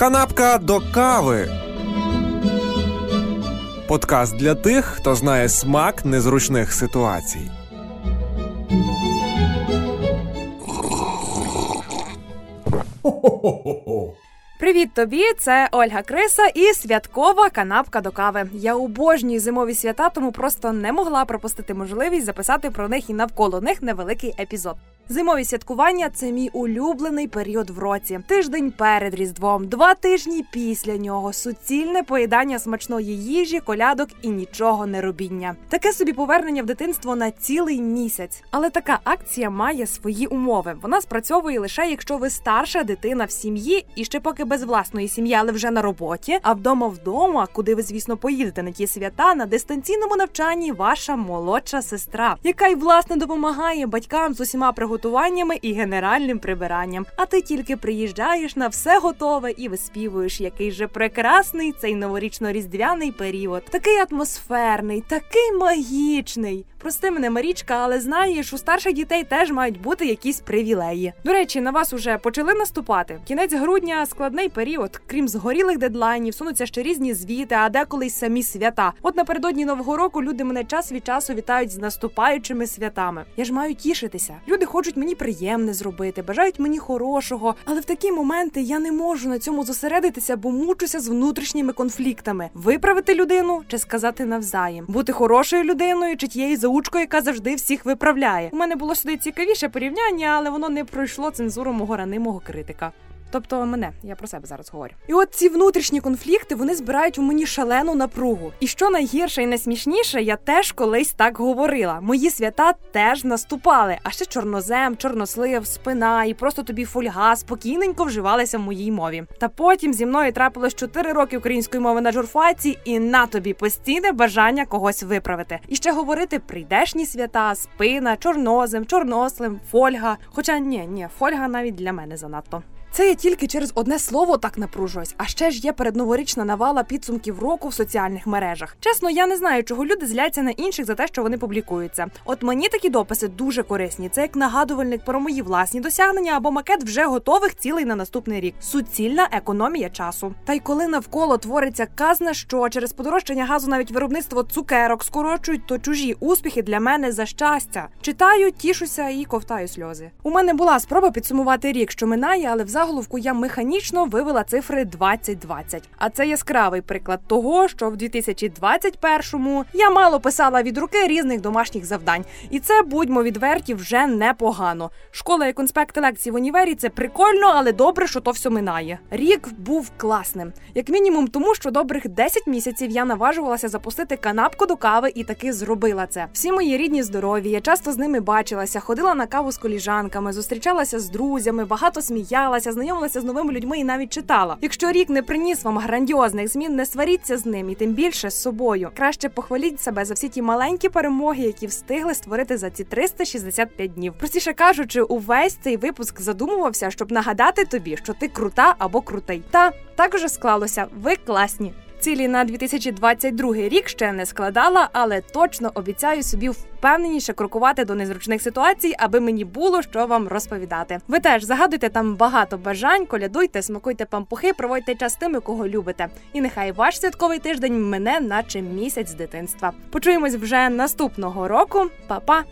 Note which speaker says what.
Speaker 1: Канапка до кави. Подкаст для тих, хто знає смак незручних ситуацій.
Speaker 2: Привіт тобі! Це Ольга Криса і святкова канапка до кави. Я обожнюю зимові свята, тому просто не могла пропустити можливість записати про них і навколо них невеликий епізод. Зимові святкування це мій улюблений період в році. Тиждень перед різдвом, два тижні після нього, суцільне поїдання смачної їжі, колядок і нічого не робіння. Таке собі повернення в дитинство на цілий місяць. Але така акція має свої умови. Вона спрацьовує лише якщо ви старша дитина в сім'ї і ще поки без власної сім'ї, але вже на роботі. А вдома вдома, куди ви, звісно, поїдете на ті свята на дистанційному навчанні, ваша молодша сестра, яка й власне допомагає батькам з усіма приготуваннями приготуваннями і генеральним прибиранням. А ти тільки приїжджаєш на все готове і виспівуєш, який же прекрасний цей новорічно-різдвяний період. Такий атмосферний, такий магічний. Прости мене, Марічка, але знаєш, у старших дітей теж мають бути якісь привілеї. До речі, на вас уже почали наступати. Кінець грудня складний період, крім згорілих дедлайнів, сунуться ще різні звіти, а деколи й самі свята. От напередодні нового року люди мене час від часу вітають з наступаючими святами. Я ж маю тішитися. Люди хочуть мені приємне зробити, бажають мені хорошого. Але в такі моменти я не можу на цьому зосередитися, бо мучуся з внутрішніми конфліктами: виправити людину чи сказати навзаєм, бути хорошою людиною чи тією заучкою, яка завжди всіх виправляє. У мене було сюди цікавіше порівняння, але воно не пройшло цензуру мого ранимого критика. Тобто мене, я про себе зараз говорю. І от ці внутрішні конфлікти вони збирають у мені шалену напругу. І що найгірше і найсмішніше, я теж колись так говорила. Мої свята теж наступали. А ще чорнозем, чорнослив, спина і просто тобі фольга спокійненько вживалися в моїй мові. Та потім зі мною трапилось 4 роки української мови на журфаці, і на тобі постійне бажання когось виправити. І ще говорити прийдешні свята, спина, чорнозем, чорнослим, фольга. Хоча ні, ні, фольга навіть для мене занадто. Це я тільки через одне слово так напружуюсь. А ще ж є передноворічна навала підсумків року в соціальних мережах. Чесно, я не знаю, чого люди зляться на інших за те, що вони публікуються. От мені такі дописи дуже корисні. Це як нагадувальник про мої власні досягнення або макет вже готових цілей на наступний рік. Суцільна економія часу. Та й коли навколо твориться казна, що через подорожчання газу навіть виробництво цукерок скорочують, то чужі успіхи для мене за щастя. Читаю, тішуся і ковтаю сльози. У мене була спроба підсумувати рік, що минає, але в заголовку я механічно вивела цифри 2020. А це яскравий приклад того, що в 2021-му я мало писала від руки різних домашніх завдань, і це будьмо відверті вже непогано. Школа і конспекти лекцій в універі це прикольно, але добре, що то все минає. Рік був класним, як мінімум, тому що добрих 10 місяців я наважувалася запустити канапку до кави і таки зробила це. Всі мої рідні здорові, я часто з ними бачилася, ходила на каву з коліжанками, зустрічалася з друзями, багато сміялася, знайомилася з новими людьми і навіть читала. Якщо рік не приніс вам грандіозних змін, не сваріться з ним і тим більше з собою. Краще похваліть себе за всі ті маленькі перемоги, які встигли створити за ці 365 днів. Простіше кажучи, увесь цей випуск задумувався, щоб нагадати тобі, що ти крута або крутий. Та так уже склалося. Ви класні. Цілі на 2022 рік ще не складала, але точно обіцяю собі впевненіше крокувати до незручних ситуацій, аби мені було що вам розповідати. Ви теж загадуйте там багато бажань, колядуйте, смакуйте пампухи, проводьте час тими, кого любите. І нехай ваш святковий тиждень мене, наче місяць з дитинства. Почуємось вже наступного року. Па-па!